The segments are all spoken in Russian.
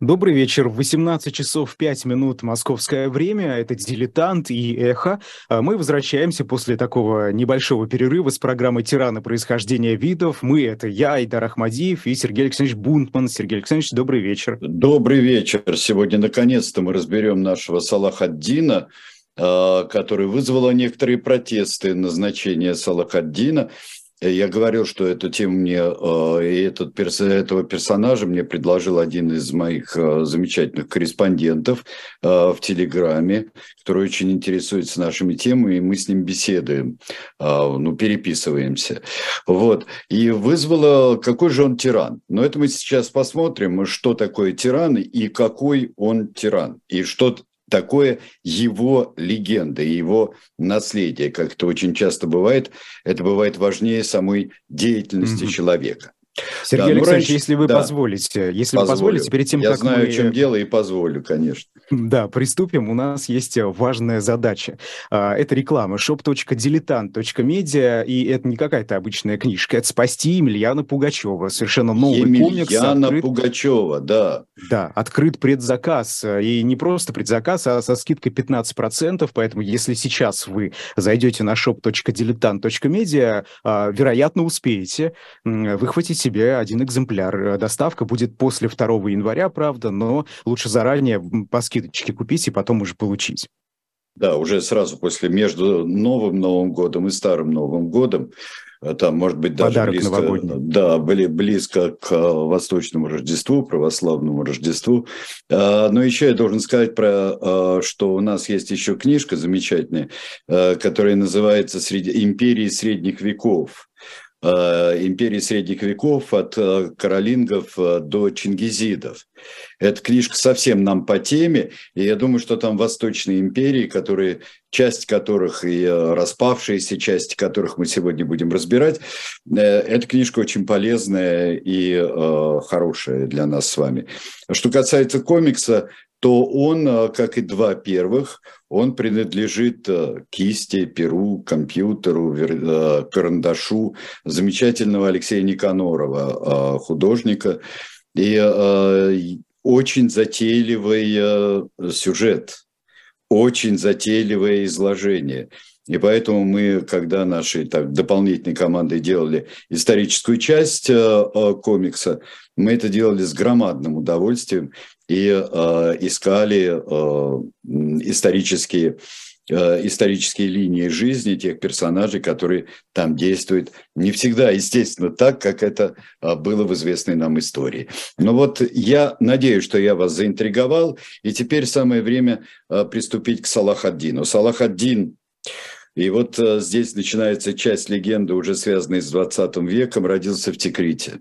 Добрый вечер. 18 часов 5 минут московское время. Это «Дилетант» и «Эхо». А мы возвращаемся после такого небольшого перерыва с программы «Тираны происхождения видов». Мы — это я, Айдар Ахмадиев и Сергей Александрович Бунтман. Сергей Александрович, добрый вечер. Добрый вечер. Сегодня, наконец-то, мы разберем нашего Салахаддина, а, который вызвало некоторые протесты назначения Салахаддина. Я говорил, что эту тему мне э, и этот, этого персонажа мне предложил один из моих э, замечательных корреспондентов э, в Телеграме, который очень интересуется нашими темами, и мы с ним беседуем, ну, переписываемся. Вот. И вызвало, какой же он тиран. Но это мы сейчас посмотрим, что такое тиран и какой он тиран. И что такое его легенда, его наследие, как это очень часто бывает, это бывает важнее самой деятельности mm-hmm. человека. Сергей да, ну, Александрович, раньше... если вы да. позволите, если Позволю. вы позволите, перед тем, Я как знаю, мы... чем дело, и позволю, конечно. Да, приступим. У нас есть важная задача. А, это реклама shop.diletant.media, и это не какая-то обычная книжка. Это «Спасти Емельяна Пугачева». Совершенно новый Емельяна комикс. Емельяна открыт... Пугачева, да. Да, открыт предзаказ. И не просто предзаказ, а со скидкой 15%. Поэтому если сейчас вы зайдете на shop.diletant.media, а, вероятно, успеете выхватить себе один экземпляр. Доставка будет после 2 января, правда, но лучше заранее по скидочке купить и потом уже получить. Да, уже сразу после между новым Новым годом и старым Новым годом э, там, может быть, даже Подарок близко, новогодний. да, были близко к э, восточному Рождеству, православному Рождеству. А, но еще я должен сказать про, э, что у нас есть еще книжка замечательная, которая называется «Империи средних веков». Э, империи средних веков от э, каролингов э, до чингизидов. Эта книжка совсем нам по теме, и я думаю, что там восточные империи, которые, часть которых и распавшиеся, части которых мы сегодня будем разбирать, эта книжка очень полезная и хорошая для нас с вами. Что касается комикса, то он, э, как и два первых, он принадлежит э, кисти, перу, компьютеру, э, карандашу замечательного Алексея Никанорова, художника. И очень затейливый сюжет, очень затейливое изложение. И поэтому мы, когда нашей так, дополнительной командой делали историческую часть комикса, мы это делали с громадным удовольствием и э, искали э, исторические э, исторические линии жизни тех персонажей, которые там действуют. Не всегда, естественно, так, как это э, было в известной нам истории. Но вот я надеюсь, что я вас заинтриговал, и теперь самое время э, приступить к Салахаддину. Салахаддин и вот здесь начинается часть легенды, уже связанной с 20 веком, родился в Тикрите.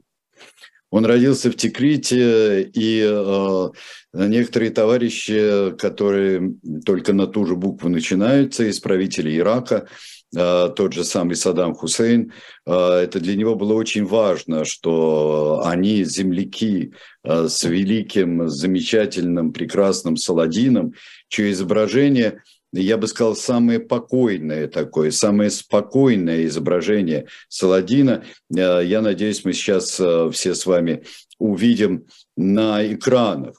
Он родился в Тикрите, и э, некоторые товарищи, которые только на ту же букву начинаются, из правителей Ирака, э, тот же самый Саддам Хусейн, э, это для него было очень важно, что они земляки э, с великим, замечательным, прекрасным Саладином, чье изображение – я бы сказал, самое покойное такое, самое спокойное изображение Саладина. Э, я надеюсь, мы сейчас э, все с вами увидим на экранах.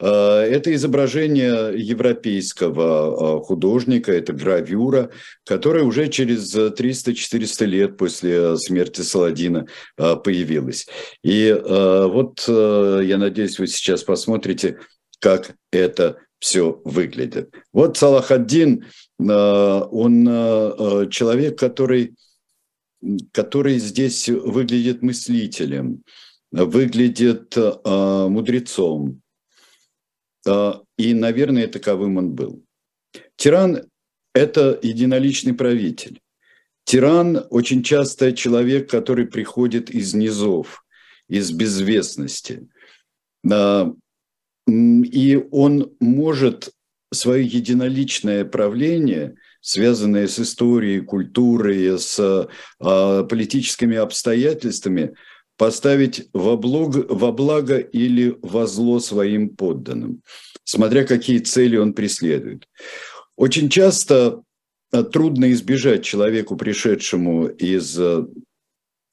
Э, это изображение европейского художника, это гравюра, которая уже через 300-400 лет после смерти Саладина появилась. И вот я надеюсь, вы сейчас посмотрите, как это все выглядит. Вот Салахаддин, э, он э, человек, который, который здесь выглядит мыслителем, выглядит э, мудрецом. И, наверное, таковым он был. Тиран – это единоличный правитель. Тиран очень часто человек, который приходит из низов, из безвестности. И он может свое единоличное правление, связанное с историей, культурой, с а, политическими обстоятельствами, поставить во благо, во благо или во зло своим подданным, смотря какие цели он преследует. Очень часто а, трудно избежать человеку, пришедшему из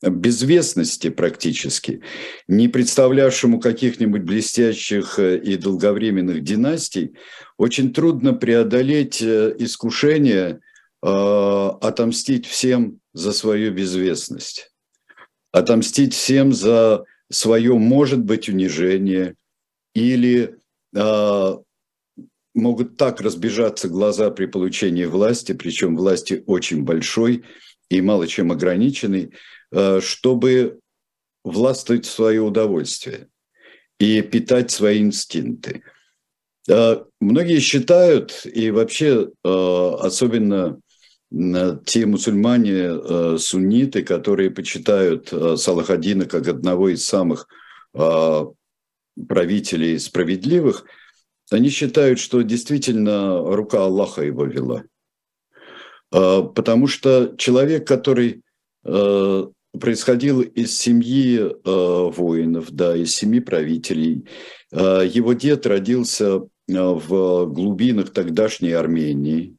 безвестности практически, не представлявшему каких-нибудь блестящих э, и долговременных династий, очень трудно преодолеть э, искушение э, отомстить всем за свою безвестность, отомстить всем за свое, может быть, унижение или э, могут так разбежаться глаза при получении власти, причем власти очень большой и мало чем ограниченной, чтобы властвовать в свое удовольствие и питать свои инстинкты. Э, многие считают, и вообще э, особенно те мусульмане, сунниты, которые почитают Салахадина как одного из самых правителей справедливых, они считают, что действительно рука Аллаха его вела. Потому что человек, который происходил из семьи э, воинов, да, из семьи правителей. Э, его дед родился э, в глубинах тогдашней Армении.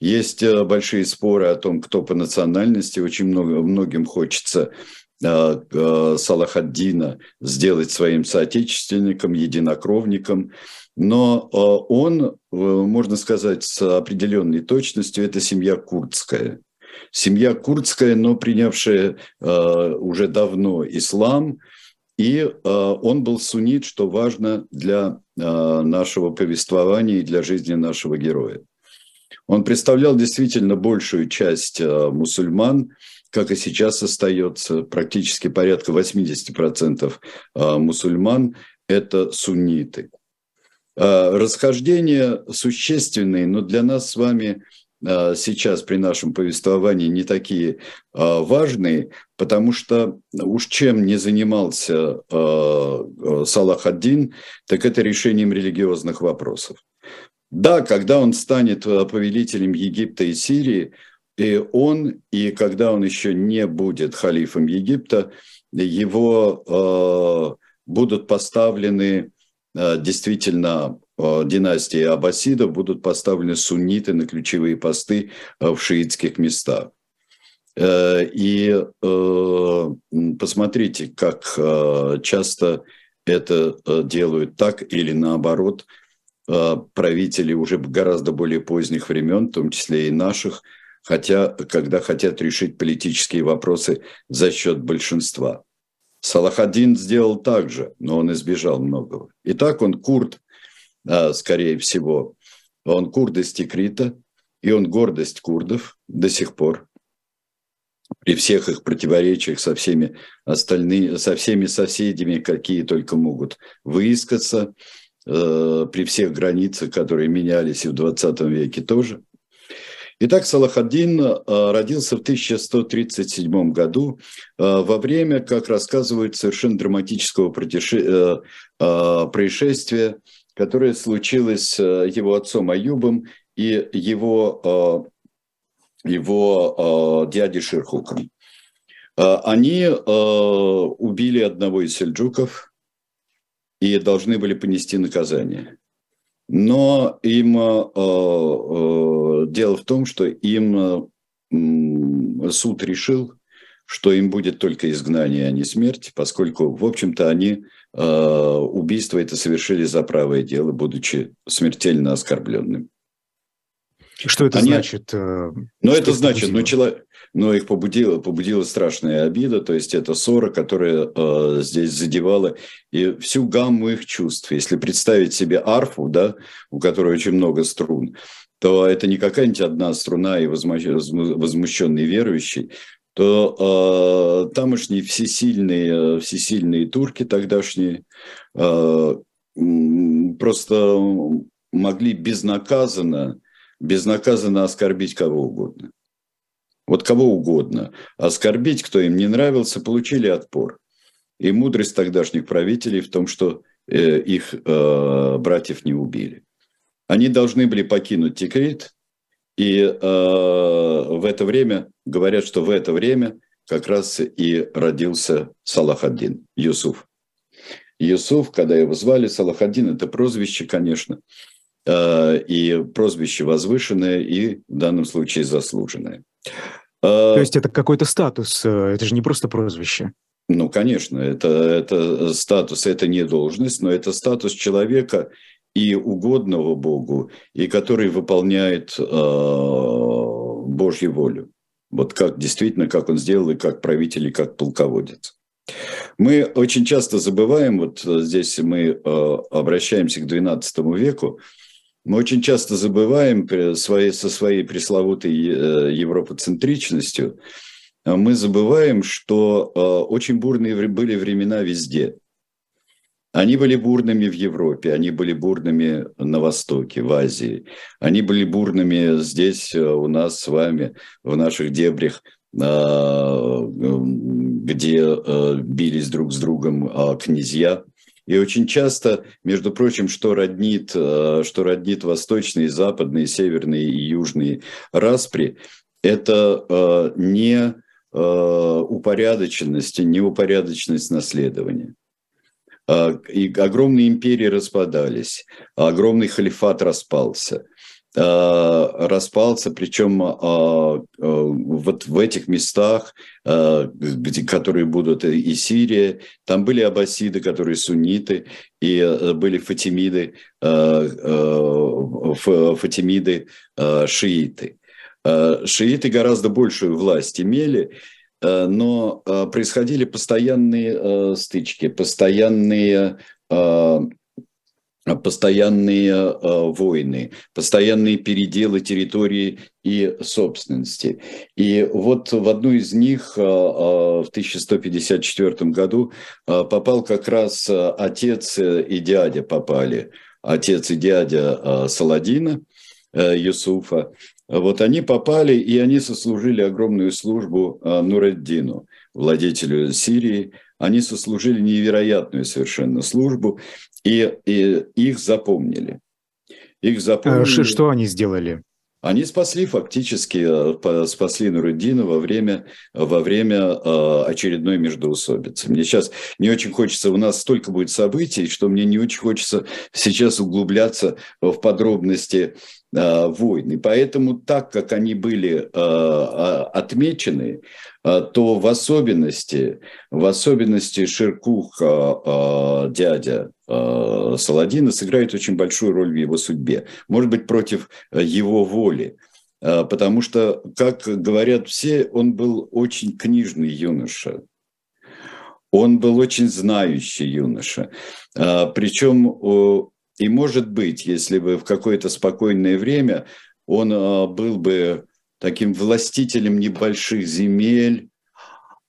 Есть э, большие споры о том, кто по национальности. Очень много, многим хочется э, Салахаддина сделать своим соотечественником, единокровником. Но он, можно сказать с определенной точностью, это семья курдская – Семья курдская, но принявшая э, уже давно ислам, и э, он был суннит, что важно для э, нашего повествования и для жизни нашего героя. Он представлял действительно большую часть мусульман, как и сейчас остается, практически порядка 80% э, мусульман – это сунниты. Расхождения существенные, но для нас с вами – сейчас при нашем повествовании не такие э, важные, потому что уж чем не занимался э, Салах ад-Дин, так это решением религиозных вопросов. Да, когда он станет повелителем Египта и Сирии, и он, и когда он еще не будет халифом Египта, его будут поставлены действительно династии аббасидов будут поставлены сунниты на ключевые посты э, в шиитских местах. Э, и посмотрите, как часто это делают так или наоборот правители уже гораздо более поздних времен, в том числе и наших, хотя, когда хотят решить политические вопросы за счет большинства. Салахадин сделал так же, но он избежал многого. Итак, он курд – скорее всего. Он курд из Тикрита, и он гордость курдов до сих пор. При всех их противоречиях со всеми остальными, со всеми соседями, какие только могут выискаться, э, при всех границах, которые менялись и в 20 веке тоже. Итак, Салахаддин э, родился в 1137 году э, во время, как рассказывают, совершенно драматического происшествия которое случилось э, его отцом Аюбом и его, э, его э, дядей Ширхуком. Они убили одного из сельджуков и должны были понести наказание. Но им дело в том, что им суд решил, что им будет только изгнание, а не смерть, поскольку, в общем-то, они Э, убийство это совершили за правое дело, будучи смертельно оскорбленным. Что это Они... значит? Э, ну, это значит, ну, человек, но их побудила, побудила страшная обида, то есть это ссора, которая э, здесь задевала и всю гамму их чувств. Если представить себе арфу, да, у которой очень много струн, то это не какая-нибудь одна струна и возмущенный верующий, то э, тамошние всесильные, всесильные турки тогдашние э, просто могли безнаказанно, безнаказанно оскорбить кого угодно. Вот кого угодно. Оскорбить, кто им не нравился, получили отпор. И мудрость тогдашних правителей в том, что э, их э, братьев не убили. Они должны были покинуть Тикрит, и э, в это время, говорят, что в это время как раз и родился Салахаддин, Юсуф. Юсуф, когда его звали, Салахаддин, это прозвище, конечно, э, и прозвище возвышенное, и в данном случае заслуженное. То есть это какой-то статус, это же не просто прозвище. Ну, конечно, это, это статус, это не должность, но это статус человека и угодного Богу, и который выполняет э, Божью волю. Вот как действительно, как он сделал, и как правитель, и как полководец. Мы очень часто забываем, вот здесь мы э, обращаемся к XII веку, мы очень часто забываем со своей пресловутой э, европоцентричностью, мы забываем, что э, очень бурные были времена везде. Они были бурными в Европе, они были бурными на Востоке, в Азии. Они были бурными здесь, у нас с вами, в наших дебрях а, где а, бились друг с другом а, князья. И очень часто, между прочим, что роднит, что роднит восточные, западные, северные и южные распри, это не упорядоченность, не упорядоченность наследования. И огромные империи распадались, огромный халифат распался – Э, распался, причем э, э, вот в этих местах, которые будут и Сирия, там были аббасиды, которые сунниты, и были фатимиды, фатимиды шииты. Шииты гораздо большую власть имели, но происходили постоянные стычки, постоянные постоянные э, войны, постоянные переделы территории и собственности. И вот в одну из них э, э, в 1154 году э, попал как раз э, отец и дядя попали, отец и дядя э, Саладина, э, Юсуфа. Вот они попали, и они сослужили огромную службу э, Нуреддину, владетелю Сирии, они сослужили невероятную совершенно службу, и, и их запомнили. Их запомнили. Что, что они сделали? Они спасли фактически, э, спасли Нуруддина во время, во время э, очередной междоусобицы. Мне сейчас не очень хочется, у нас столько будет событий, что мне не очень хочется сейчас углубляться в подробности э, войны. Поэтому так как они были отмечены, а, то в особенности, в особенности Ширкух, дядя Саладина, сыграет очень большую роль в его судьбе. Может быть, против его воли. Потому что, как говорят все, он был очень книжный юноша. Он был очень знающий юноша. Причем, и может быть, если бы в какое-то спокойное время он был бы таким властителем небольших земель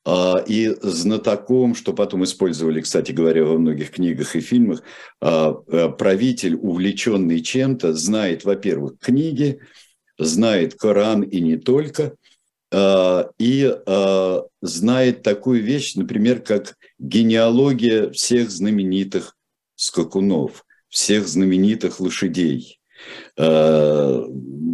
а, и знатоком, что потом использовали, кстати говоря, во многих книгах и фильмах, а, а, правитель, увлеченный чем-то, знает, во-первых, книги, знает Коран и не только, и знает такую вещь, например, как генеалогия всех знаменитых скакунов, всех знаменитых лошадей – Э,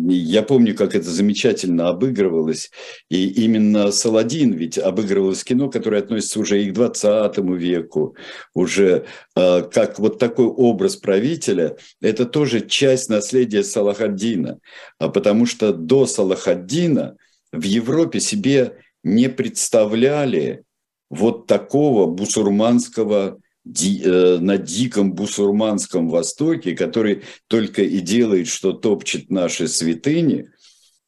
я помню, как это замечательно обыгрывалось. И именно Саладин ведь обыгрывалось кино, которое относится уже и к 20 веку, уже э, как вот такой образ правителя. Это тоже часть наследия Салахаддина. А потому что до Салахаддина в Европе себе не представляли вот такого бусурманского ди, э, на диком бусурманском Востоке, который только и делает, что топчет наши святыни,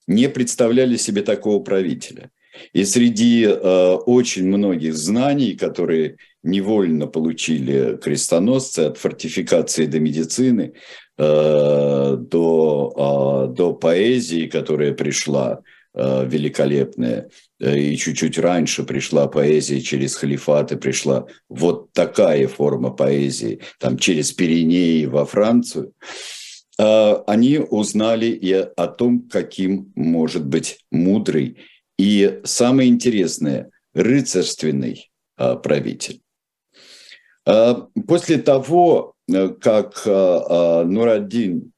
не представляли себе такого правителя. И среди э, очень многих знаний, которые невольно получили крестоносцы от фортификации до медицины, э, до, э, до поэзии, которая пришла Э, великолепная. Э, и чуть-чуть раньше пришла поэзия через халифаты, пришла вот такая форма поэзии, там через Пиренеи во Францию. Э, они узнали и о том, каким может быть мудрый и, самое интересное, рыцарственный правитель. После того, как Нураддин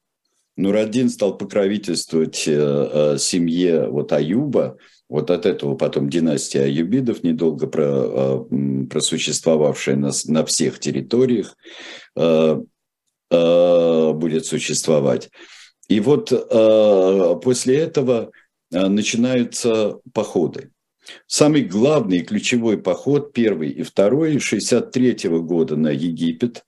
Нураддин стал покровительствовать э, э, семье вот Аюба, вот от этого потом династия Аюбидов, недолго про, э, просуществовавшая на, на всех территориях, будет существовать. И вот после этого начинаются походы. Самый главный и ключевой поход, первый и второй, 63 года на Египет.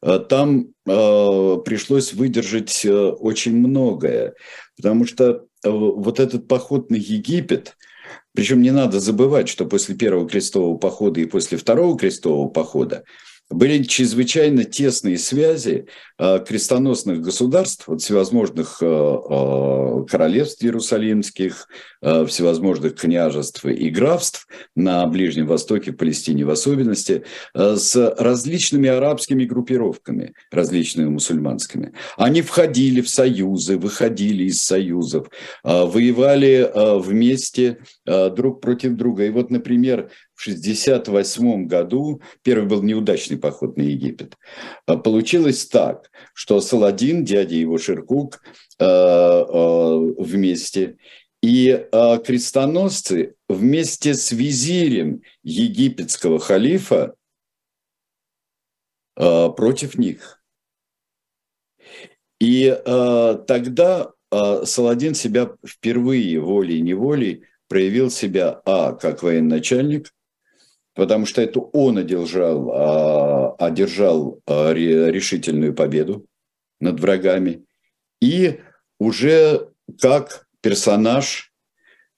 Там пришлось выдержать очень многое, потому что вот этот поход на Египет – причем не надо забывать, что после первого крестового похода и после второго крестового похода были чрезвычайно тесные связи э, крестоносных государств, вот всевозможных э, э, королевств иерусалимских, всевозможных княжеств и графств на Ближнем Востоке, в Палестине в особенности, с различными арабскими группировками, различными мусульманскими. Они входили в союзы, выходили из союзов, воевали вместе друг против друга. И вот, например, в 1968 году, первый был неудачный поход на Египет, а, получилось так, что Саладин, дядя его Ширкук, а, а, вместе, и крестоносцы вместе с визирем египетского халифа против них. И тогда Саладин себя впервые волей-неволей проявил себя, а, как военачальник, потому что это он одержал, а, одержал а, решительную победу над врагами, и уже как персонаж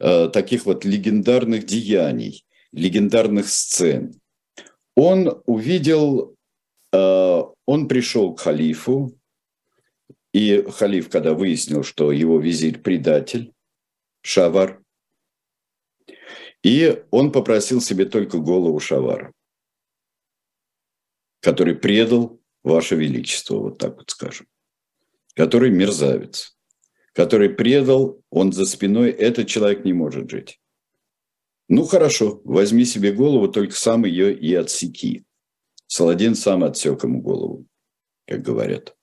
а, таких вот легендарных деяний, легендарных сцен. Он увидел, он пришел к халифу, и халиф, когда выяснил, что его визирь предатель, Шавар, и он попросил себе только голову Шавара, который предал Ваше Величество, вот так вот скажем, который мерзавец, который предал, он за спиной, этот человек не может жить. Ну хорошо, возьми себе голову, только сам ее и отсеки. Саладин сам отсек ему голову, как говорят.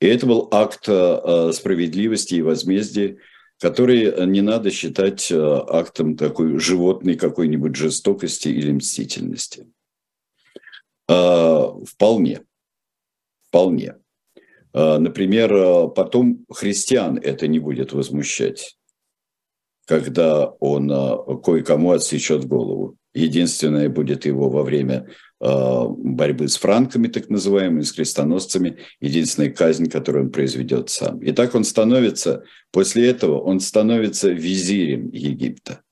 И это был акт э, справедливости и возмездия, который э, не надо считать э, актом такой животной какой-нибудь жестокости или мстительности. А, вполне. Вполне. А, например, э, потом христиан это не будет возмущать, когда он кое-кому отсечет голову. Единственное будет его во время борьбы с франками, так называемыми, с крестоносцами, единственная казнь, которую он произведет сам. И так он становится, после этого он становится визирем Египта.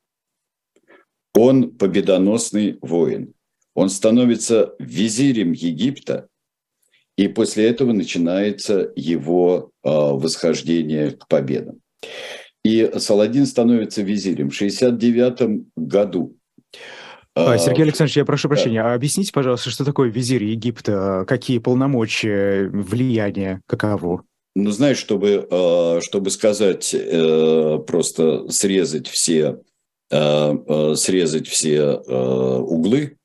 Он победоносный воин. Он становится визирем Египта, и после этого начинается его э, восхождение к победам. И Саладин становится визирем. В 69 году Сергей Александрович, я прошу прощения, а объясните, пожалуйста, что такое визирь Египта, какие полномочия, влияние, каково? Ну, знаешь, чтобы, а, чтобы сказать, э, просто срезать все, срезать все углы,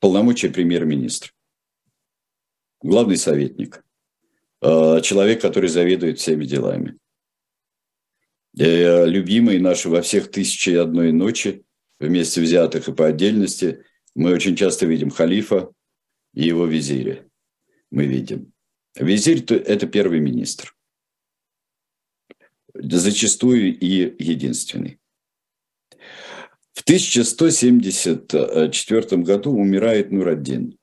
полномочия премьер-министра, главный советник, человек, который заведует всеми делами. Э, любимый наш во всех «Тысячи и одной ночи» вместе взятых и по отдельности, мы очень часто видим халифа и его визиря. Мы видим. Визирь – это первый министр. Зачастую и единственный. В 1174 году умирает Нураддин,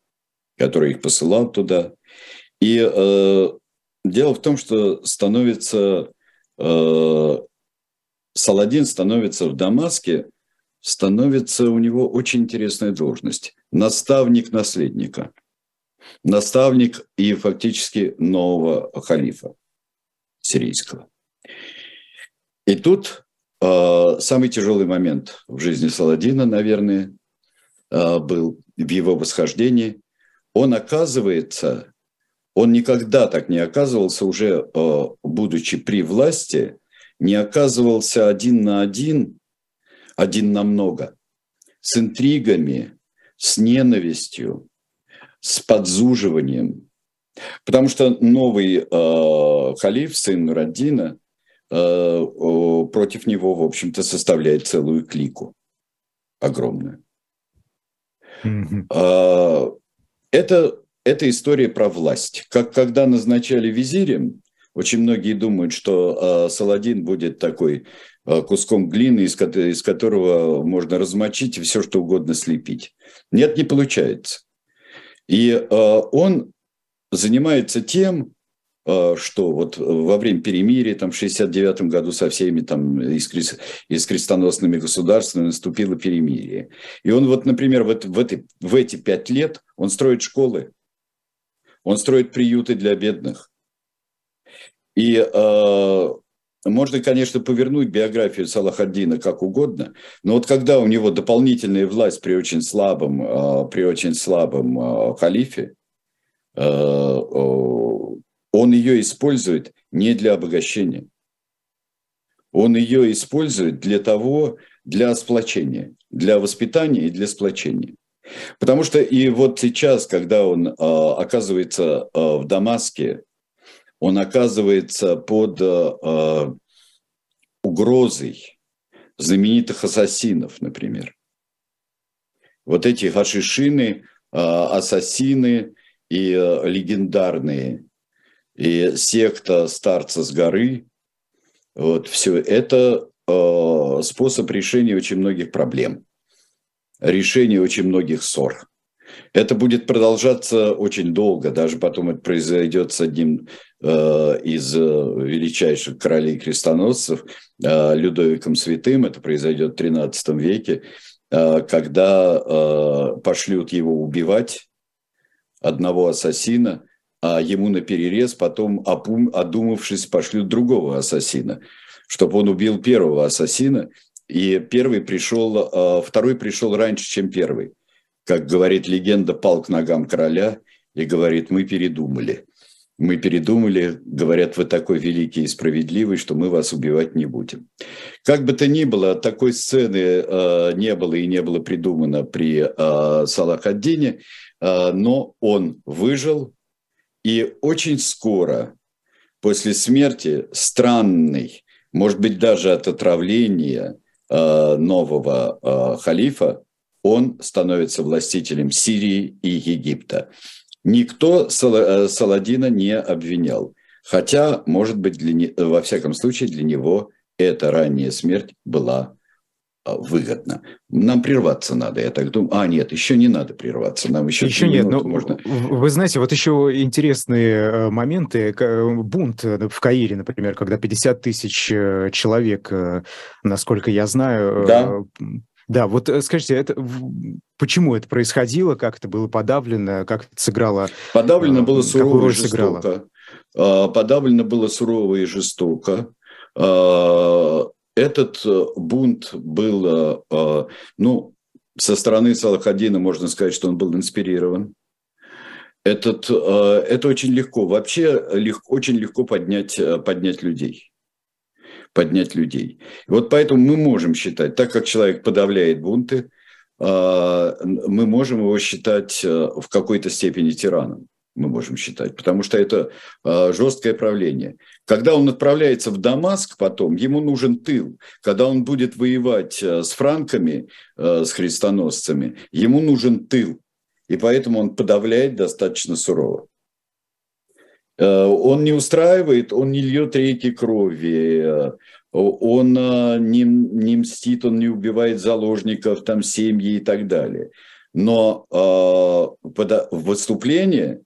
который их посылал туда. И э, дело в том, что становится э, Саладин становится в Дамаске становится у него очень интересная должность. Наставник наследника. Наставник и фактически нового халифа сирийского. И тут э, самый тяжелый момент в жизни Саладина, наверное, э, был в его восхождении. Он оказывается, он никогда так не оказывался, уже э, будучи при власти, не оказывался один на один один на много, с интригами, с ненавистью, с подзуживанием. Потому что новый э, халиф, сын Нураддина, э, против него, в общем-то, составляет целую клику огромную. Mm-hmm. Э, это, это история про власть. Как когда назначали визирем, очень многие думают, что Саладин будет такой куском глины, из которого можно размочить и все что угодно слепить. Нет, не получается. И он занимается тем, Э, что вот во время перемирия там, в 69 году со всеми там, из, из крестоносными государствами наступило перемирие. И он вот, например, в, это, в, эти, в эти пять лет он строит школы, он строит приюты для бедных. И э, можно, конечно, повернуть биографию Салахаддина как угодно, но вот когда у него дополнительная власть при очень слабом, э, при очень слабом э, халифе, э, он ее использует не для обогащения. Он ее использует для того, для сплочения, для воспитания и для сплочения. Потому что и вот сейчас, когда он э, оказывается в Дамаске, он оказывается под э, угрозой знаменитых ассасинов, например. Вот эти хашишины, ассасины и легендарные и секта старца с горы, вот все это э, способ решения очень многих проблем, решения очень многих ссор. Это будет продолжаться очень долго, даже потом это произойдет с одним э, из э, величайших королей крестоносцев, э, Людовиком Святым, это произойдет в XIII веке, э, когда э, пошлют его убивать, одного ассасина – а ему на перерез потом, одумавшись, пошлют другого ассасина, чтобы он убил первого ассасина, и первый пришел, а, второй пришел раньше, чем первый. Как говорит легенда, пал к ногам короля и говорит, мы передумали. Мы передумали, говорят, вы такой великий и справедливый, что мы вас убивать не будем. Как бы то ни было, такой сцены э, не было и не было придумано при э, Салахаддине, э, но он выжил, и очень скоро после смерти странный, может быть, даже от отравления э, нового э, халифа, он становится властителем Сирии и Египта. Никто э, Саладина не обвинял. Хотя, может быть, для, во всяком случае, для него эта ранняя смерть была а, выгодно. Нам прерваться надо, я так думаю. А, нет, еще не надо прерваться, нам еще Еще нет, но ну, можно... вы знаете, вот еще интересные э, моменты. Бунт в Каире, например, когда 50 тысяч э, человек, э, насколько я знаю... Да. Да, вот скажите, это, почему это происходило, как это было подавлено, как это сыграло? Подавлено было сурово и жестоко. Сыграло? Подавлено было сурово и жестоко а, этот э, бунт был, э, э, ну, со стороны Салахадина можно сказать, что он был инспирирован. Этот, это очень легко. Вообще легко, очень легко поднять, поднять людей. Поднять людей. И вот поэтому мы можем считать, так как человек подавляет бунты, мы можем его считать в какой-то степени тираном мы можем считать, потому что это э, жесткое правление. Когда он отправляется в Дамаск потом, ему нужен тыл. Когда он будет воевать э, с франками, э, с христоносцами, ему нужен тыл. И поэтому он подавляет достаточно сурово. Э, он не устраивает, он не льет реки крови, э, он э, не, не мстит, он не убивает заложников, там семьи и так далее. Но э, выступление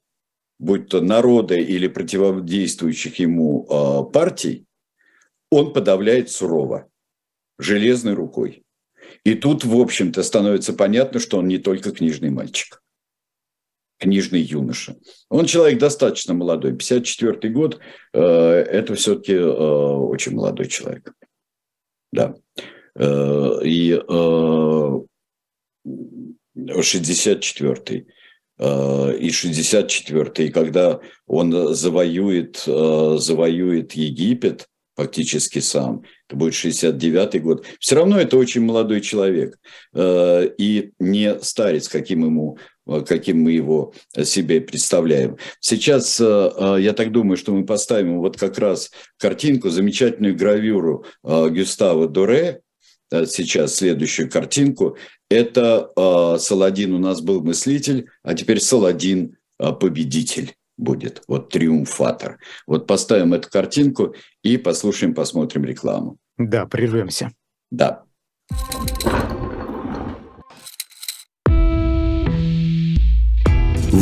будь то народа или противодействующих ему э, партий, он подавляет сурово, железной рукой. И тут, в общем-то, становится понятно, что он не только книжный мальчик, книжный юноша. Он человек достаточно молодой, 54 год, э, это все-таки э, очень молодой человек. Да. Э, и э, 64 Э, и 64-й, когда он завоюет, завоюет Египет фактически сам, это будет 69-й год, все равно это очень молодой человек и не старец, каким, ему, каким мы его себе представляем. Сейчас я так думаю, что мы поставим вот как раз картинку, замечательную гравюру Гюстава Доре, сейчас следующую картинку. Это э, Саладин у нас был мыслитель, а теперь Саладин э, победитель. будет, вот триумфатор. Вот поставим эту картинку и послушаем, посмотрим рекламу. Да, прервемся. Да.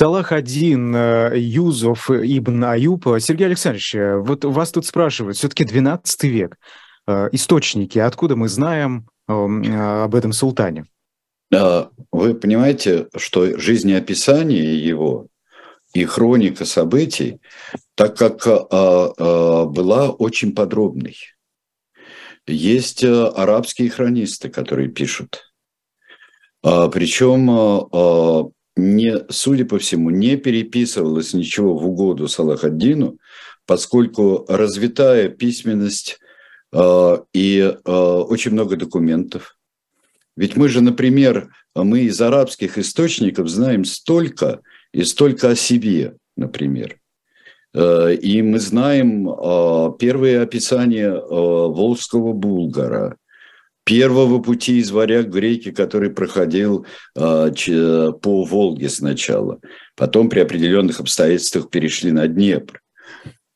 Салах один, э, Юзов, Ибн Аюб. Сергей Александрович, э, вот вас тут спрашивают, все-таки 12 век. Э, источники, откуда мы знаем об этом султане? Вы понимаете, что жизнеописание его и хроника событий, так как была очень подробной. Есть арабские хронисты, которые пишут. Причем не, судя по всему, не переписывалось ничего в угоду Салахаддину, поскольку развитая письменность э, и э, очень много документов. Ведь мы же, например, мы из арабских источников знаем столько и столько о себе, например. Э, и мы знаем э, первые описания волжского булгара, первого пути из варяг в греки, который проходил э, по Волге сначала, потом при определенных обстоятельствах перешли на Днепр.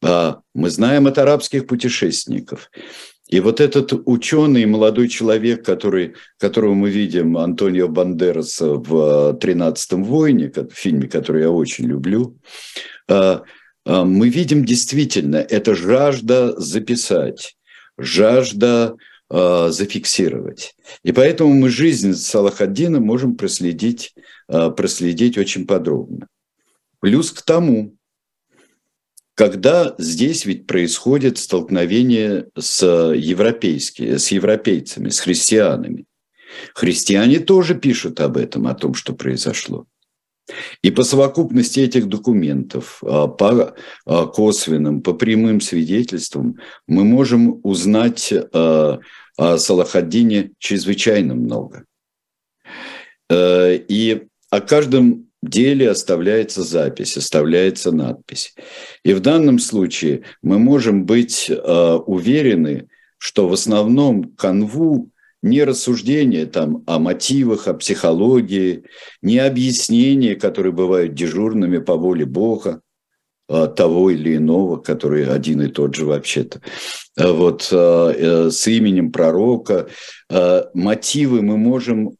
А мы знаем от арабских путешественников. И вот этот ученый, молодой человек, который, которого мы видим, Антонио Бандераса в «Тринадцатом войне», фильме, который я очень люблю, мы видим действительно, это жажда записать, жажда э, зафиксировать. И поэтому мы жизнь Салахаддина можем проследить, э, проследить очень подробно. Плюс к тому, когда здесь ведь происходит столкновение с, европейскими, с европейцами, с христианами. Христиане тоже пишут об этом, о том, что произошло. И по совокупности этих документов, а, по а, косвенным, по прямым свидетельствам, мы можем узнать а, о Салахаддине чрезвычайно много. Э, и о каждом деле оставляется запись, оставляется надпись. И в данном случае мы можем быть уверены, что в основном канву не рассуждение там о мотивах, о психологии, не объяснения, которые бывают дежурными по воле Бога, а, того или иного, который один и тот же вообще-то. А вот а, э, с именем пророка. Мотивы мы можем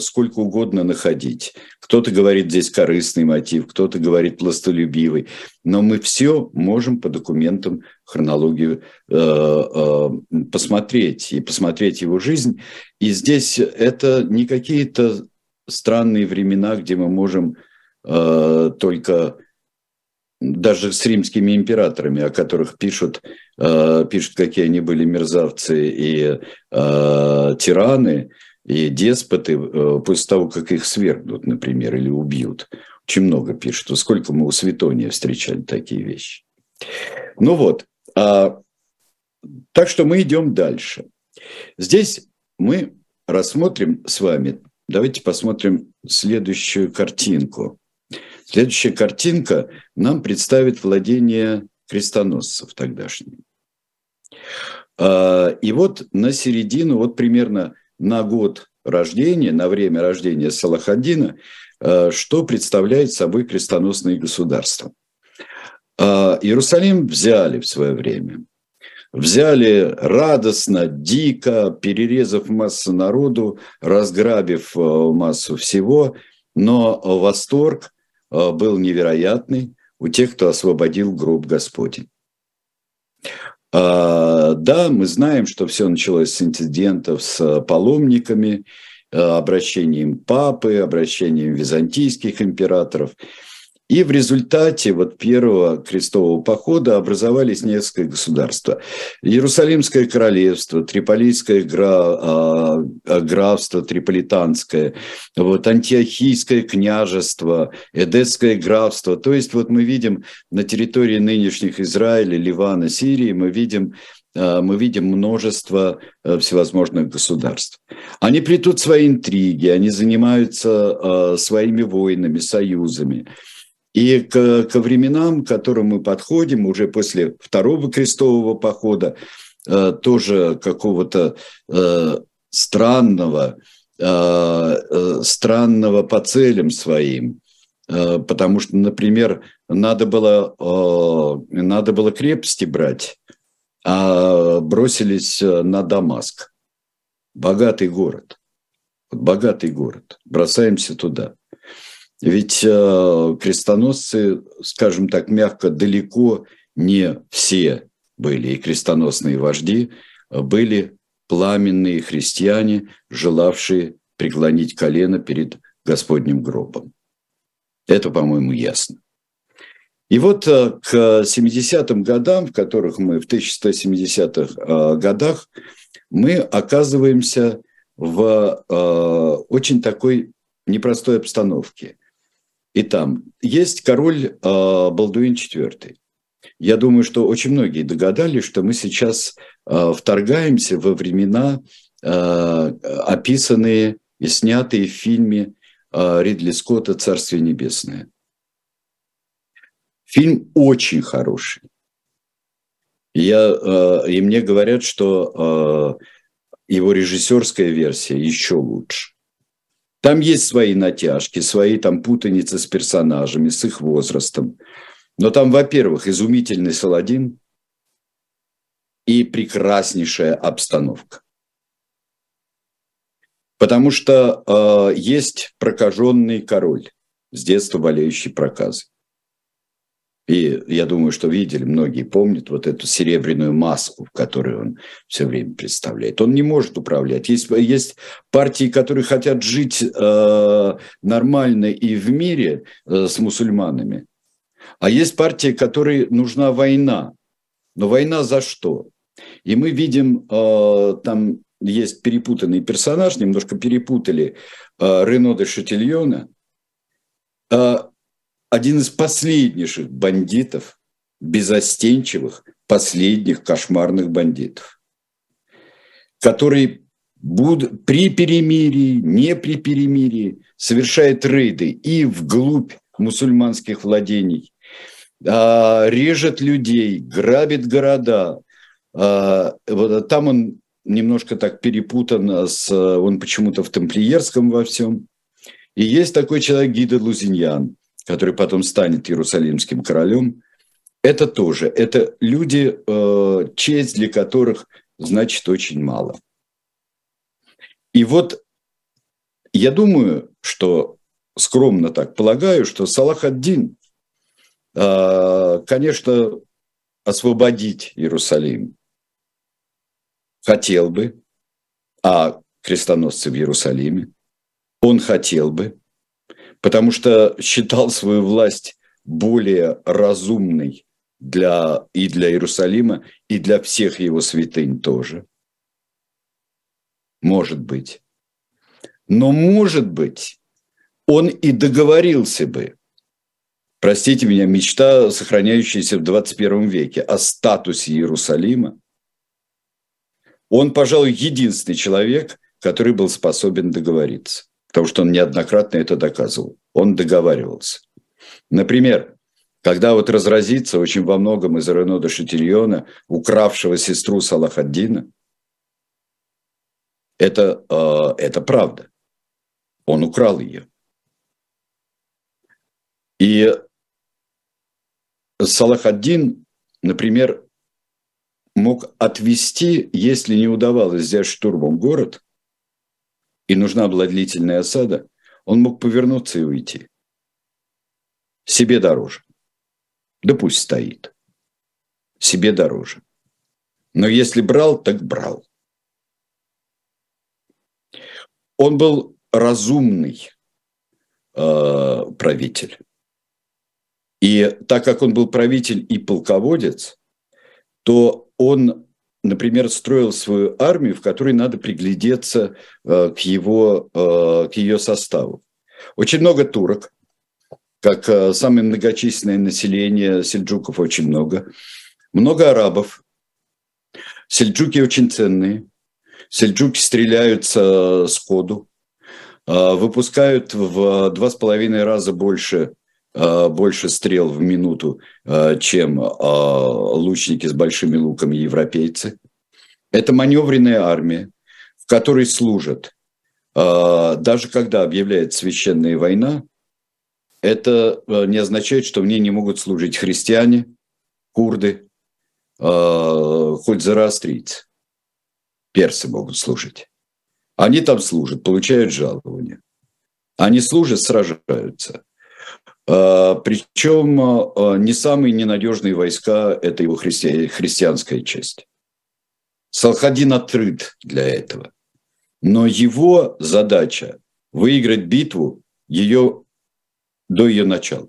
сколько угодно находить. Кто-то говорит здесь корыстный мотив, кто-то говорит пластолюбивый. Но мы все можем по документам хронологию посмотреть и посмотреть его жизнь. И здесь это не какие-то странные времена, где мы можем только даже с римскими императорами, о которых пишут, э, пишут, какие они были мерзавцы и э, тираны, и деспоты, э, после того, как их свергнут, например, или убьют. Очень много пишут. Сколько мы у Светония встречали такие вещи. Ну вот. А, так что мы идем дальше. Здесь мы рассмотрим с вами, давайте посмотрим следующую картинку. Следующая картинка нам представит владение крестоносцев тогдашних. А, и вот на середину, вот примерно на год рождения, на время рождения Салахаддина, а, что представляет собой крестоносные государства. А, Иерусалим взяли в свое время. Взяли радостно, дико, перерезав массу народу, разграбив массу всего, но восторг был невероятный у тех, кто освободил гроб Господень. А, да, мы знаем, что все началось с инцидентов с паломниками, обращением папы, обращением византийских императоров – и в результате вот первого крестового похода образовались несколько государства. Иерусалимское королевство, Триполийское гра, а, графство, Триполитанское, вот, Антиохийское княжество, Эдесское графство. То есть вот мы видим на территории нынешних Израиля, Ливана, Сирии, мы видим а, мы видим множество а, всевозможных государств. Они плетут свои интриги, они занимаются своими войнами, союзами. И к, ко временам, к которым мы подходим уже после второго крестового похода, э, тоже какого-то э, странного, э, э, странного по целям своим, э, потому что, например, надо было, э, надо было крепости брать, а бросились на Дамаск. Богатый город. Богатый город. Бросаемся туда. Ведь э, крестоносцы, скажем так, мягко, далеко не все были, и крестоносные вожди э, были пламенные христиане, желавшие преклонить колено перед Господним гробом. Это, по-моему, ясно. И вот э, к 70-м годам, в которых мы, в 1170-х годах, мы оказываемся в очень такой непростой обстановке – и там есть король э, Балдуин IV. Я думаю, что очень многие догадались, что мы сейчас э, вторгаемся во времена, э, описанные и снятые в фильме э, Ридли Скотта «Царствие небесное». Фильм очень хороший. Я, э, и мне говорят, что э, его режиссерская версия еще лучше. Там есть свои натяжки, свои там путаницы с персонажами, с их возрастом. Но там, во-первых, изумительный Саладин и прекраснейшая обстановка. Потому что э, есть прокаженный король, с детства болеющий проказой. И я думаю, что видели, многие помнят вот эту серебряную маску, в которой он все время представляет. Он не может управлять. Есть, есть партии, которые хотят жить э, нормально и в мире э, с мусульманами. А есть партии, которой нужна война. Но война за что? И мы видим, э, там есть перепутанный персонаж, немножко перепутали э, Рено де Шатильона. Э, один из последнейших бандитов, безостенчивых, последних кошмарных бандитов, который буд, при перемирии, не при перемирии совершает рейды и вглубь мусульманских владений, а, режет людей, грабит города. А, вот, там он немножко так перепутан, с, он почему-то в тамплиерском во всем. И есть такой человек Гида Лузиньян, который потом станет Иерусалимским королем, это тоже, это люди, э, честь для которых значит очень мало. И вот я думаю, что скромно так полагаю, что Салах ад-Дин, э, конечно, освободить Иерусалим хотел бы, а крестоносцы в Иерусалиме, он хотел бы, потому что считал свою власть более разумной для, и для Иерусалима, и для всех его святынь тоже. Может быть. Но, может быть, он и договорился бы, простите меня, мечта, сохраняющаяся в 21 веке, о статусе Иерусалима. Он, пожалуй, единственный человек, который был способен договориться потому что он неоднократно это доказывал. Он договаривался. Например, когда вот разразится очень во многом из Рено де Шатильона, укравшего сестру Салахаддина, это, э, это правда. Он украл ее. И Салахаддин, например, мог отвести, если не удавалось взять штурмом город, и нужна была длительная осада, он мог повернуться и уйти. Себе дороже. Да пусть стоит. Себе дороже. Но если брал, так брал. Он был разумный э, правитель. И так как он был правитель и полководец, то он, например, строил свою армию, в которой надо приглядеться э, к, его, э, к ее составу. Очень много турок, как э, самое многочисленное население, сельджуков очень много. Много арабов. Сельджуки очень ценные. Сельджуки стреляются сходу. Выпускают в два с половиной раза больше больше стрел в минуту, э, чем э, лучники с большими луками европейцы. Это маневренная армия, в которой служат, даже когда объявляется священная война, это не означает, что в ней не могут служить христиане, курды, хоть зороастрийцы. Персы могут служить. Они там служат, получают жалования. Они служат, сражаются. А, Причем а, не самые ненадежные войска – это его христи... христианская часть. Салхадин открыт для этого. Но его задача – выиграть битву ее, до ее начала.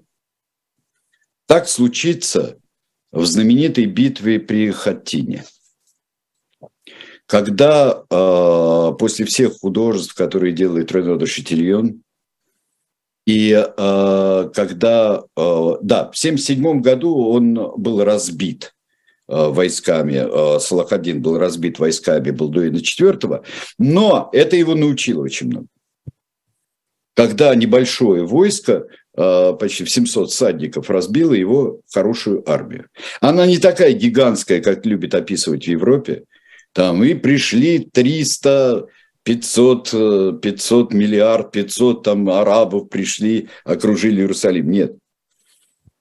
Так случится в знаменитой битве при Хаттине. Когда э, после всех художеств, которые делает Рено де и э, когда, э, да, в 1977 году он был разбит э, войсками, э, Салахадин был разбит войсками Балдуина IV, но это его научило очень много. Когда небольшое войско, э, почти в 700 всадников, разбило его хорошую армию. Она не такая гигантская, как любят описывать в Европе. Там и пришли 300 500, 500 э, миллиард, 500 там арабов пришли, окружили Иерусалим. Нет.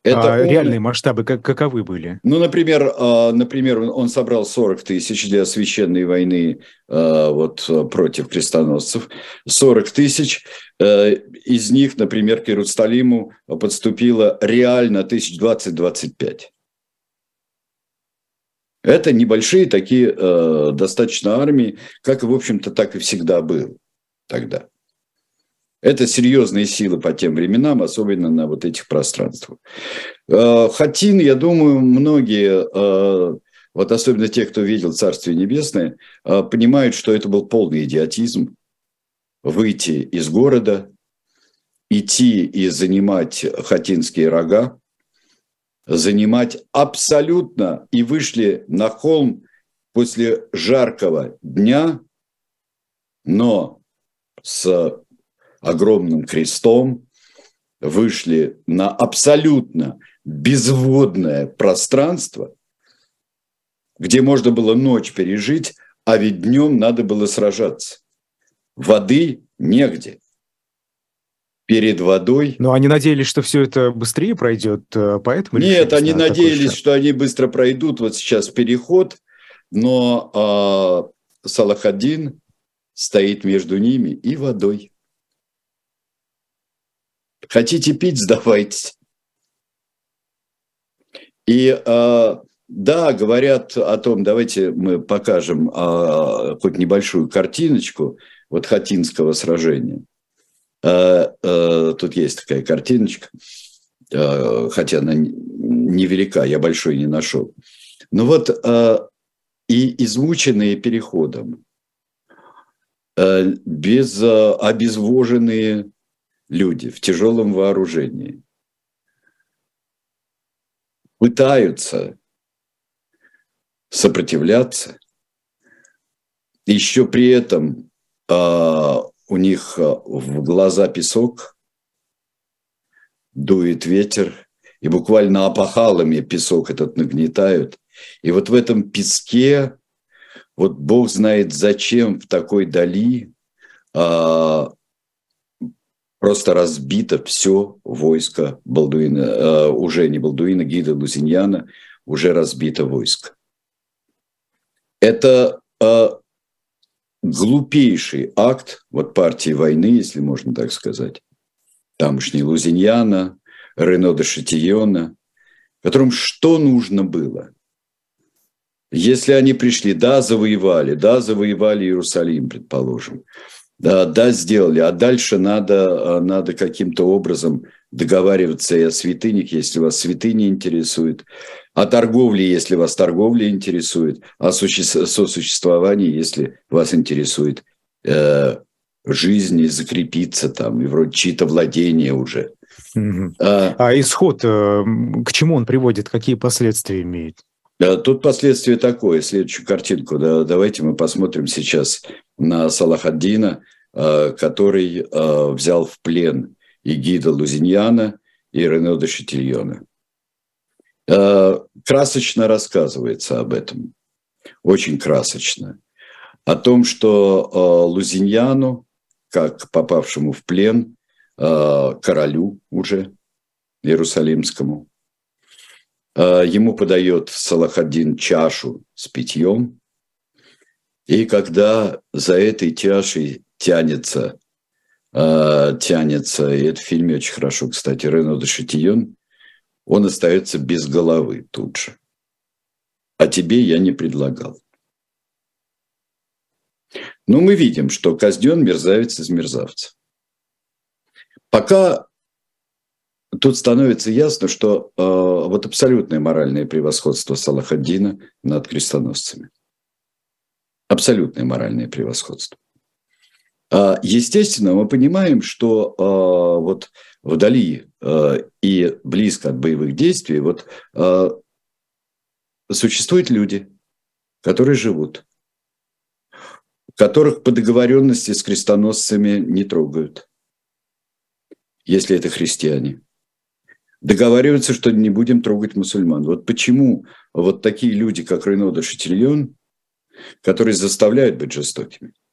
Это а он... реальные масштабы как, каковы были? Ну, например, а, например, он собрал 40 тысяч для священной войны а, вот, против крестоносцев. 40 тысяч. Э, из них, например, к Иерусалиму подступило реально тысяч 20-25. Это небольшие такие э, достаточно армии, как, в общем-то, так и всегда было тогда. Это серьезные силы по тем временам, особенно на вот этих пространствах. Э, Хатин, я думаю, многие, э, вот особенно те, кто видел Царствие Небесное, э, понимают, что это был полный идиотизм выйти из города, идти и занимать хатинские рога, занимать абсолютно и вышли на холм после жаркого дня, но с огромным крестом вышли на абсолютно безводное пространство, где можно было ночь пережить, а ведь днем надо было сражаться. Воды негде перед водой. Но они надеялись, что все это быстрее пройдет, э, поэтому... Нет, они надеялись, что они быстро пройдут. Вот сейчас переход, но э, Салахадин стоит между ними и водой. Хотите пить, сдавайтесь. И э, да, говорят о том, давайте мы покажем э, хоть небольшую картиночку вот Хатинского сражения – тут есть такая картиночка, э, хотя она невелика, я большой не нашел. Ну вот и измученные переходом, без обезвоженные люди в тяжелом вооружении. Пытаются сопротивляться, еще при этом у них э, в глаза песок, дует ветер, и буквально опахалами песок этот нагнетают. И вот в этом песке, вот Бог знает зачем в такой дали, а, просто разбито все войско Балдуина, а, уже не Балдуина, Гида Лузиньяна, уже разбито войско. Это э, глупейший акт вот партии войны, если можно так сказать, тамошней Лузиньяна, Рено де Шатиона, которым что нужно было? Если они пришли, да, завоевали, да, завоевали Иерусалим, предположим, да, да, сделали, а дальше надо, надо каким-то образом договариваться и о святынях, если вас святыни интересует, о торговле, если вас торговля интересует, о сосуществовании, если вас интересует э, жизнь и закрепиться там, и вроде чьи-то владения уже. Угу. А, а исход, э, к чему он приводит, какие последствия имеет? Тут последствие такое. Следующую картинку да, давайте мы посмотрим сейчас на Салахаддина, э, который э, взял в плен и Гида Лузиньяна, и Рено де. Э, красочно рассказывается об этом, очень красочно. О том, что э, Лузиньяну, как попавшему в плен, э, королю уже Иерусалимскому, ему подает Салахаддин чашу с питьем, и когда за этой чашей тянется э, тянется, и это в фильме очень хорошо, кстати, Рено де Шатион, он остается без головы тут же. А тебе я не предлагал. Но мы видим, что казнен мерзавец из мерзавца. Пока тут становится ясно, что э, вот абсолютное моральное превосходство Салахаддина над крестоносцами. Абсолютное моральное превосходство. А, естественно, мы понимаем, что а, вот вдали а, и близко от боевых действий вот существуют люди, которые живут, которых по договоренности с крестоносцами не трогают, если это христиане. Договариваются, что не будем трогать мусульман. Вот почему вот такие люди, как Рено де Шатильон, которые заставляют быть жестокими –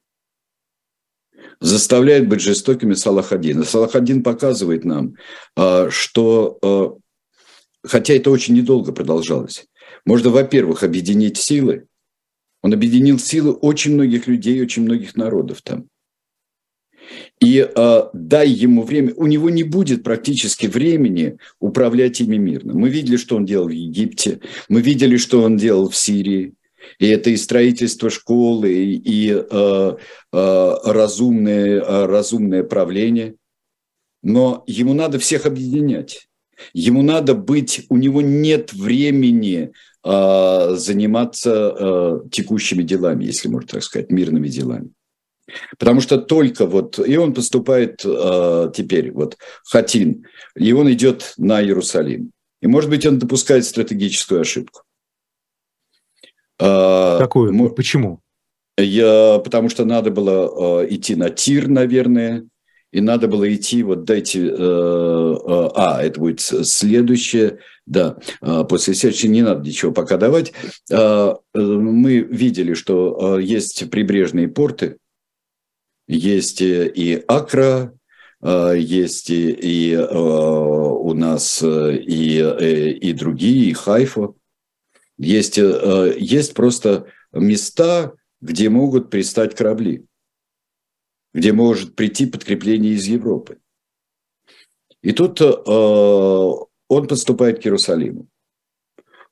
заставляет быть жестокими Салахаддина. Салахаддин показывает нам, а, что, а, хотя это очень недолго продолжалось, можно, во-первых, объединить силы. Он объединил силы очень многих людей, очень многих народов там. И э, дай ему время, у него не будет практически времени управлять ими мирно. Мы видели, что он делал в Египте, мы видели, что он делал в Сирии, и это и строительство школы, и э, э, разумное, э, разумное правление. Но ему надо всех объединять. Ему надо быть, у него нет времени э, заниматься э, текущими делами, если можно так сказать, мирными делами. Потому что только вот, и он поступает э, теперь, вот Хатин, и он идет на Иерусалим. И, может быть, он допускает стратегическую ошибку. А, Какую? Мы, Почему? Я, потому что надо было э, идти на тир, наверное, и надо было идти, вот дайте, э, э, а, это будет следующее, да, э, после следующего не надо ничего пока давать. Э, мы видели, что э, есть прибрежные порты, есть и Акра, э, есть и, и э, у нас э, и, и, и другие, и Хайфа. Есть, э, есть просто места, где могут пристать корабли, где может прийти подкрепление из Европы. И тут э, он поступает к Иерусалиму.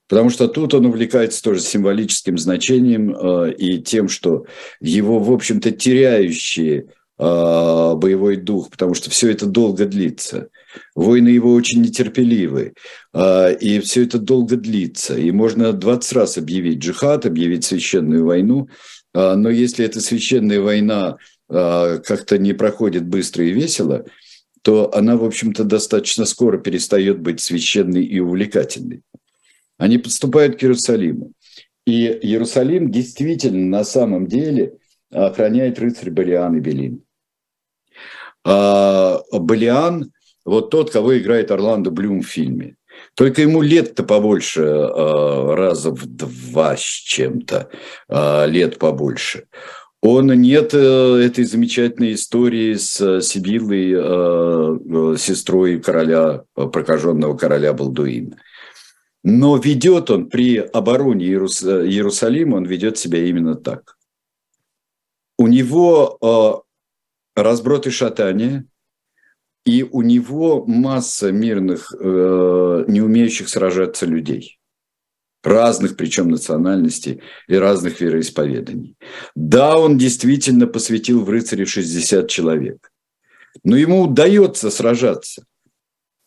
Потому что тут он увлекается тоже символическим значением э, и тем, что его, в общем-то, теряющие боевой дух, потому что все это долго длится – Войны его очень нетерпеливы, а, и все это долго длится. И можно 20 раз объявить джихад, объявить священную войну, а, но если эта священная война а, как-то не проходит быстро и весело, то она, в общем-то, достаточно скоро перестает быть священной и увлекательной. Они подступают к Иерусалиму. И Иерусалим действительно на самом деле охраняет рыцарь Балиан и Белин. Балиан вот тот, кого играет Орландо Блюм в фильме. Только ему лет-то побольше, э, раза в два с чем-то, э, лет побольше. Он нет э, этой замечательной истории с Сибиллой, сестрой короля, прокаженного короля Балдуина. Но ведет он при обороне Иерус... Иерусалима, он ведет себя именно так. У него э, разброд и шатание, и у него масса мирных, э, не умеющих сражаться людей. Разных, причем национальностей и разных вероисповеданий. Да, он действительно посвятил в рыцаре 60 человек. Но ему удается сражаться.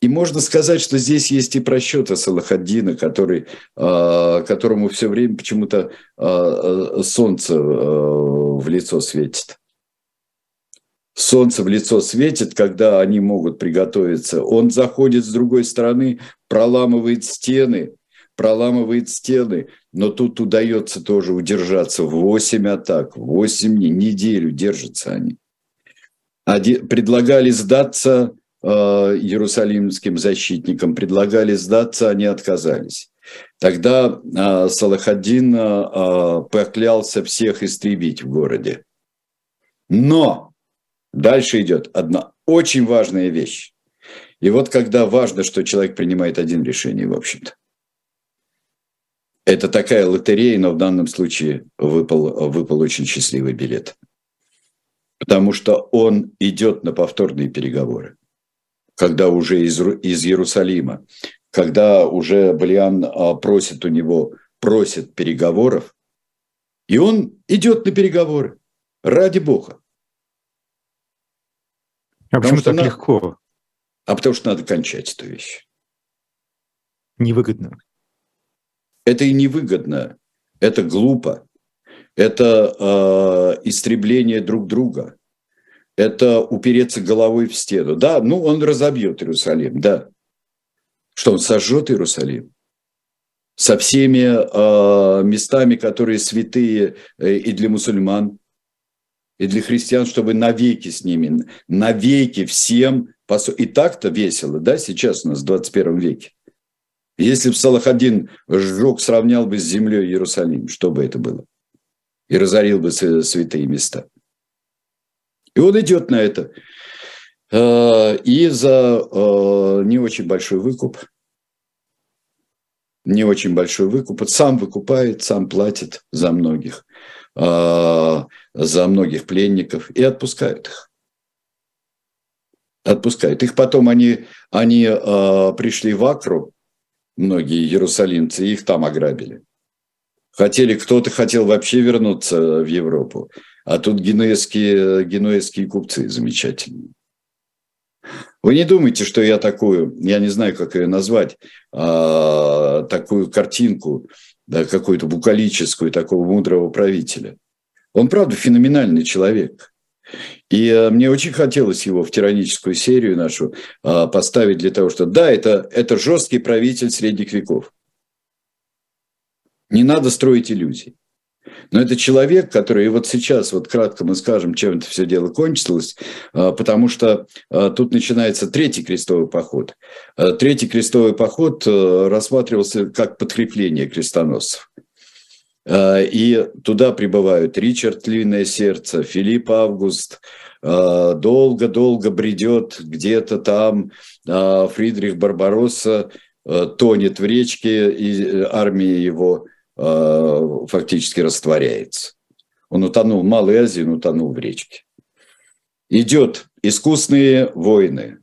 И можно сказать, что здесь есть и просчеты Салахаддина, который, а, которому все время почему-то а, солнце а, в лицо светит. Солнце в лицо светит, когда они могут приготовиться. Он заходит с другой стороны, проламывает стены, проламывает стены, но тут удается тоже удержаться. Восемь атак, восемь неделю держатся они. Предлагали сдаться Э, иерусалимским защитникам, предлагали сдаться, они отказались. Тогда э, Салахаддин э, поклялся всех истребить в городе. Но дальше идет одна очень важная вещь. И вот когда важно, что человек принимает один решение, в общем-то. Это такая лотерея, но в данном случае выпал, выпал очень счастливый билет. Потому что он идет на повторные переговоры когда уже из, из Иерусалима, когда уже Балиан а, просит у него, просит переговоров, и он идет на переговоры ради Бога. А почему так надо, легко? А потому что надо кончать эту вещь. Невыгодно. Это и невыгодно, это глупо, это э, истребление друг друга это упереться головой в стену. Да, ну он разобьет Иерусалим, да. Что он сожжет Иерусалим? Со всеми э, местами, которые святые э, и для мусульман, и для христиан, чтобы навеки с ними, навеки всем. И так-то весело, да, сейчас у нас в 21 веке. Если бы Салахадин сжег, сравнял бы с землей Иерусалим, что бы это было? И разорил бы святые места. И он идет на это. Э, и за э, не очень большой выкуп, не очень большой выкуп, сам выкупает, сам платит за многих, за многих пленников и отпускает их. Отпускает. Их потом они, они пришли в Акру, многие иерусалимцы, их там ограбили. Хотели, кто-то хотел вообще вернуться в Европу. А тут генуэзские, генуэзские купцы замечательные. Вы не думайте, что я такую, я не знаю, как ее назвать, а, такую картинку, да, какую-то букалическую такого мудрого правителя. Он, правда, феноменальный человек. И а, мне очень хотелось его в тираническую серию нашу а, поставить для того, что да, это, это жесткий правитель средних веков. Не надо строить иллюзий. Но это человек, который, и вот сейчас, вот кратко мы скажем, чем это все дело кончилось, а, потому что а, тут начинается третий крестовый поход. А, третий крестовый поход рассматривался как подкрепление крестоносцев. И туда прибывают Ричард Львиное Сердце, Филипп Август, долго-долго бредет где-то там Фридрих Барбаросса, тонет в речке, и армия его Э, фактически растворяется. Он утонул в Малой Азии, он утонул в речке. Идет искусные войны,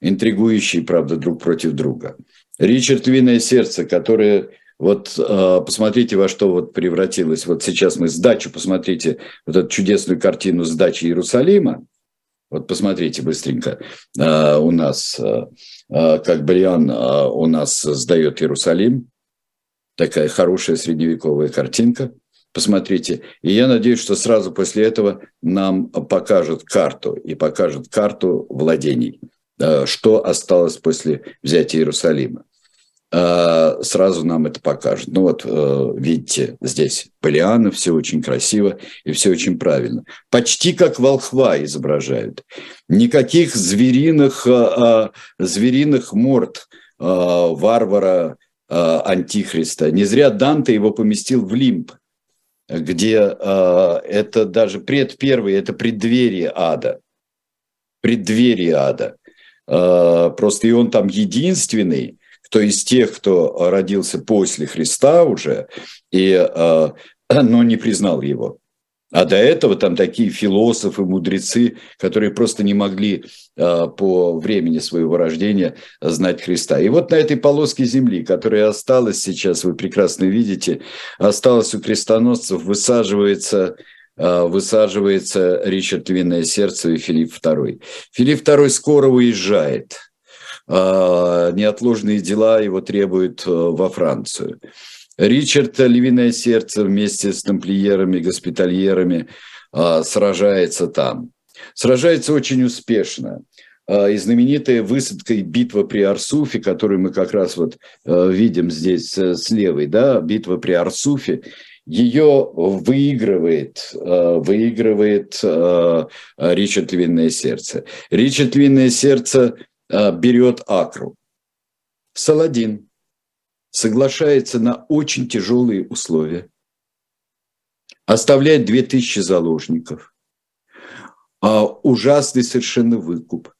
интригующие, правда, друг против друга. Ричард Львиное сердце, которое вот э, посмотрите, во что вот превратилось. Вот сейчас мы сдачу, посмотрите вот эту чудесную картину сдачи Иерусалима. Вот посмотрите быстренько. Э, у нас, как Бриан у нас сдает Иерусалим такая хорошая средневековая картинка. Посмотрите. И я надеюсь, что сразу после этого нам покажут карту и покажут карту владений, э, что осталось после взятия Иерусалима. Э, сразу нам это покажут. Ну вот, э, видите, здесь Полиана, все очень красиво и все очень правильно. Почти как волхва изображают. Никаких звериных, звериных морд варвара, антихриста. Не зря Данте его поместил в лимб, где э, это даже предпервый, это преддверие ада. Преддверие ада. Э, просто и он там единственный, что из тех, кто родился после Христа уже, и, э, но не признал его. А до этого там такие философы, мудрецы, которые просто не могли э, по времени своего рождения знать Христа. И вот на этой полоске земли, которая осталась сейчас, вы прекрасно видите, осталась у крестоносцев, высаживается э, высаживается Ричард Львиное Сердце и Филипп II. Филипп II скоро уезжает. Э, неотложные дела его требуют во Францию. Ричард Львиное Сердце вместе с тамплиерами, госпитальерами а, сражается там. Сражается очень успешно. А, и знаменитая высадка и битва при Арсуфе, которую мы как раз вот а, видим здесь э, с левой, да, битва при Арсуфе, ее выигрывает, выигрывает Ричард Львиное Сердце. Ричард Львиное Сердце берет Акру. Саладин соглашается на очень тяжелые условия, оставляет 2000 заложников, а, ужасный совершенно выкуп,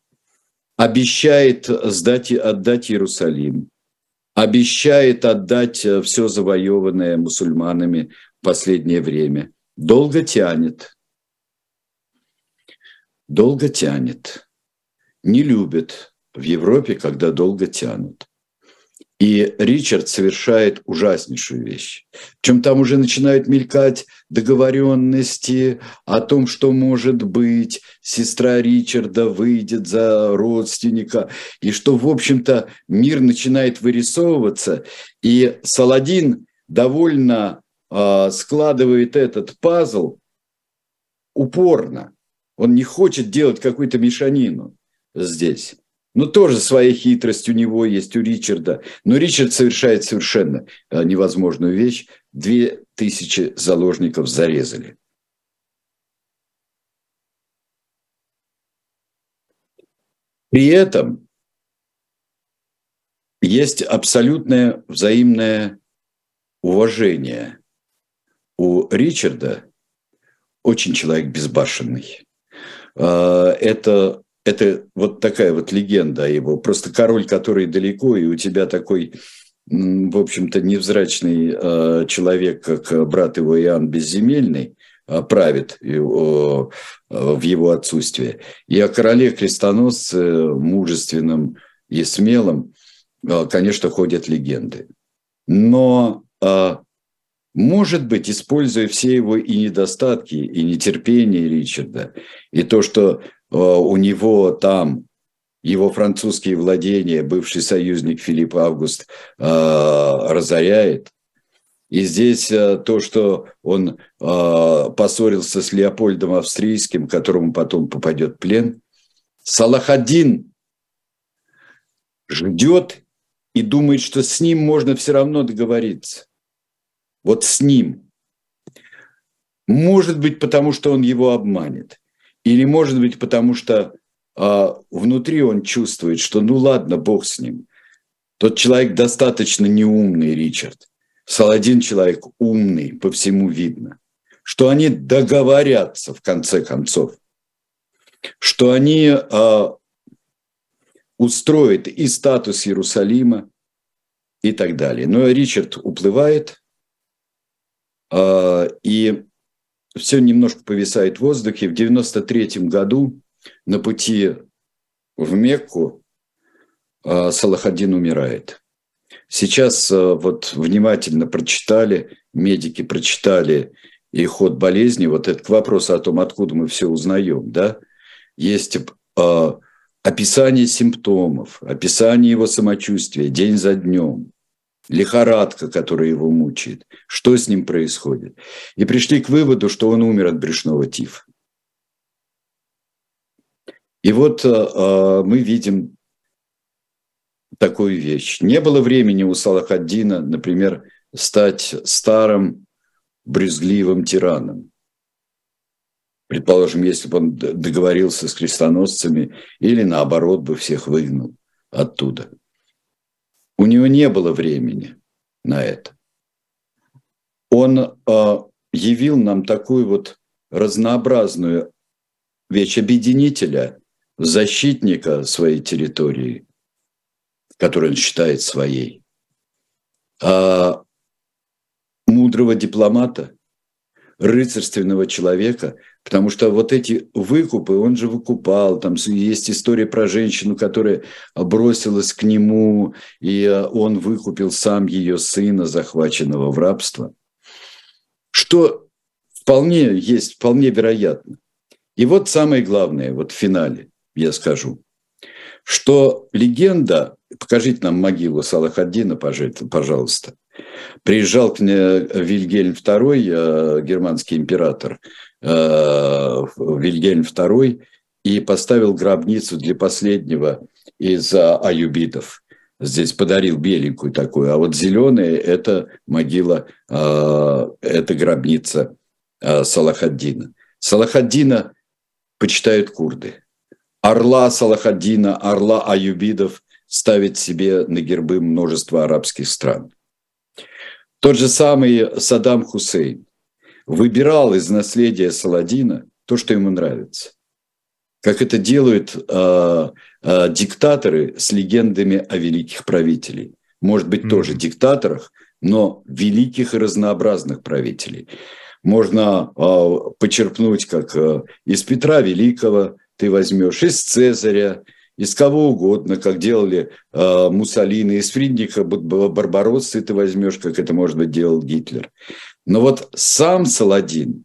обещает сдать, отдать Иерусалим, обещает отдать э, все завоеванное мусульманами в последнее время. Долго тянет. Долго тянет. Не любят в Европе, когда долго тянут. И Ричард совершает ужаснейшую вещь. Причем там уже начинают мелькать договоренности о том, что может быть, сестра Ричарда выйдет за родственника, и что, в общем-то, мир начинает вырисовываться. И Саладин довольно э, складывает этот пазл упорно. Он не хочет делать какую-то мешанину здесь. Ну, тоже своя хитрость у него есть, у Ричарда. Но Ричард совершает совершенно э, невозможную вещь. Две тысячи заложников зарезали. При этом есть абсолютное взаимное уважение. У Ричарда очень человек безбашенный. Э, это это вот такая вот легенда его. Просто король, который далеко, и у тебя такой, в общем-то, невзрачный э, человек, как брат его Иоанн Безземельный, э, правит в его отсутствие. И о короле крестоносце, мужественном и смелом, конечно, ходят легенды. Но может быть, используя все его и недостатки, и нетерпение Ричарда, и то, что у него там его французские владения, бывший союзник Филипп Август, э, разоряет. И здесь э, то, что он поссорился с Леопольдом Австрийским, которому потом попадет плен, Салахадин ждет и думает, что с ним можно все равно договориться. Вот с ним. Может быть, потому что он его обманет. Или, может быть, потому что а, внутри он чувствует, что ну ладно, Бог с ним. Тот человек достаточно неумный, Ричард. Саладин человек умный, по всему видно. Что они договорятся в конце концов. Что они а, устроят и статус Иерусалима и так далее. Но Ричард уплывает, а, и все немножко повисает в воздухе. В 93 году на пути в Мекку а, Салахадин умирает. Сейчас а, вот внимательно прочитали, медики прочитали и ход болезни, вот этот вопрос о том, откуда мы все узнаем, да, есть э, описание симптомов, описание его самочувствия день за днем, лихорадка, которая его мучает, что с ним происходит. И пришли к выводу, что он умер от брюшного тифа. И вот э, мы видим такую вещь. Не было времени у Салахаддина, например, стать старым брюзгливым тираном. Предположим, если бы он договорился с крестоносцами или наоборот бы всех выгнал оттуда – у него не было времени на это. Он э, явил нам такую вот разнообразную вещь объединителя, защитника своей территории, которую он считает своей, а мудрого дипломата, рыцарственного человека, потому что вот эти выкупы, он же выкупал, там есть история про женщину, которая бросилась к нему, и он выкупил сам ее сына, захваченного в рабство, что вполне есть, вполне вероятно. И вот самое главное, вот в финале я скажу, что легенда, покажите нам могилу Салахаддина, пожалуйста, приезжал к мне Вильгельм II, э, германский император, э, Вильгельм II, и поставил гробницу для последнего из аюбитов. Здесь подарил беленькую такую, а вот зеленая – это могила, э, это гробница Салахаддина. Салахаддина почитают курды. Орла Салахаддина, орла аюбидов ставит себе на гербы множество арабских стран. Тот же самый Саддам Хусейн выбирал из наследия Саладина то, что ему нравится. Как это делают э, э, диктаторы с легендами о великих правителей. Может быть, mm-hmm. тоже диктаторах, но великих и разнообразных правителей. Можно э, почерпнуть, как э, из Петра Великого ты возьмешь, из Цезаря, из кого угодно, как делали э, Муссолини, из Фридрика Барбароссы ты возьмешь, как это, может быть, делал Гитлер. Но вот сам Саладин,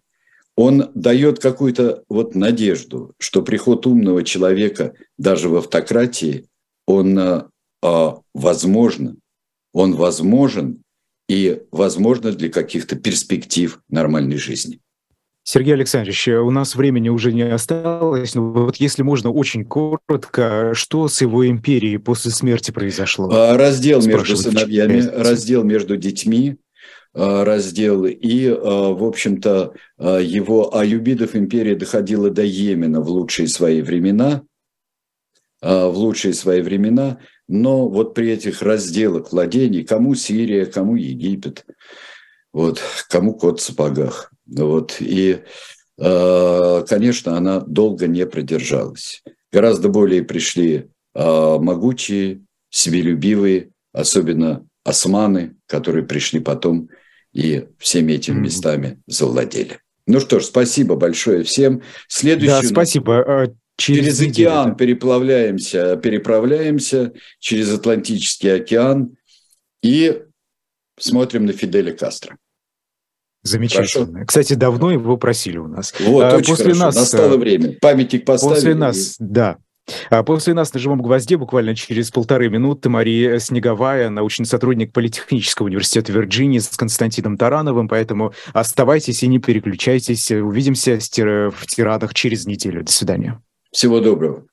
он дает какую-то вот надежду, что приход умного человека даже в автократии, он э, возможно, он возможен и возможно для каких-то перспектив нормальной жизни. Сергей Александрович, э, у нас времени уже не осталось, но вот если можно очень коротко, что с его империей после смерти произошло? А, раздел между сыновьями, раздел между детьми, а, раздел, и, а, в общем-то, его Аюбидов империя доходила до Йемена в лучшие свои времена, в лучшие свои времена, но вот при этих разделах владений, кому Сирия, кому Египет, вот, кому кот в сапогах. Вот. И, э, конечно, она долго не продержалась. Гораздо более пришли э, могучие, себелюбивые, особенно османы, которые пришли потом и всеми этими местами завладели. Ну что ж, спасибо большое всем. Следующий да, спасибо. А, через, через океан переплавляемся, переправляемся через Атлантический океан и смотрим на Фиделя Кастро. Замечательно. Хорошо. Кстати, давно его просили у нас. Вот, а, очень после хорошо. нас настало э, время. Памятник поставили. После нас, да. А после нас на живом гвозде буквально через полторы минуты Мария Снеговая, научный сотрудник Политехнического университета Вирджинии с Константином Тарановым, поэтому оставайтесь и не переключайтесь. Увидимся в тирадах через неделю. До свидания. Всего доброго.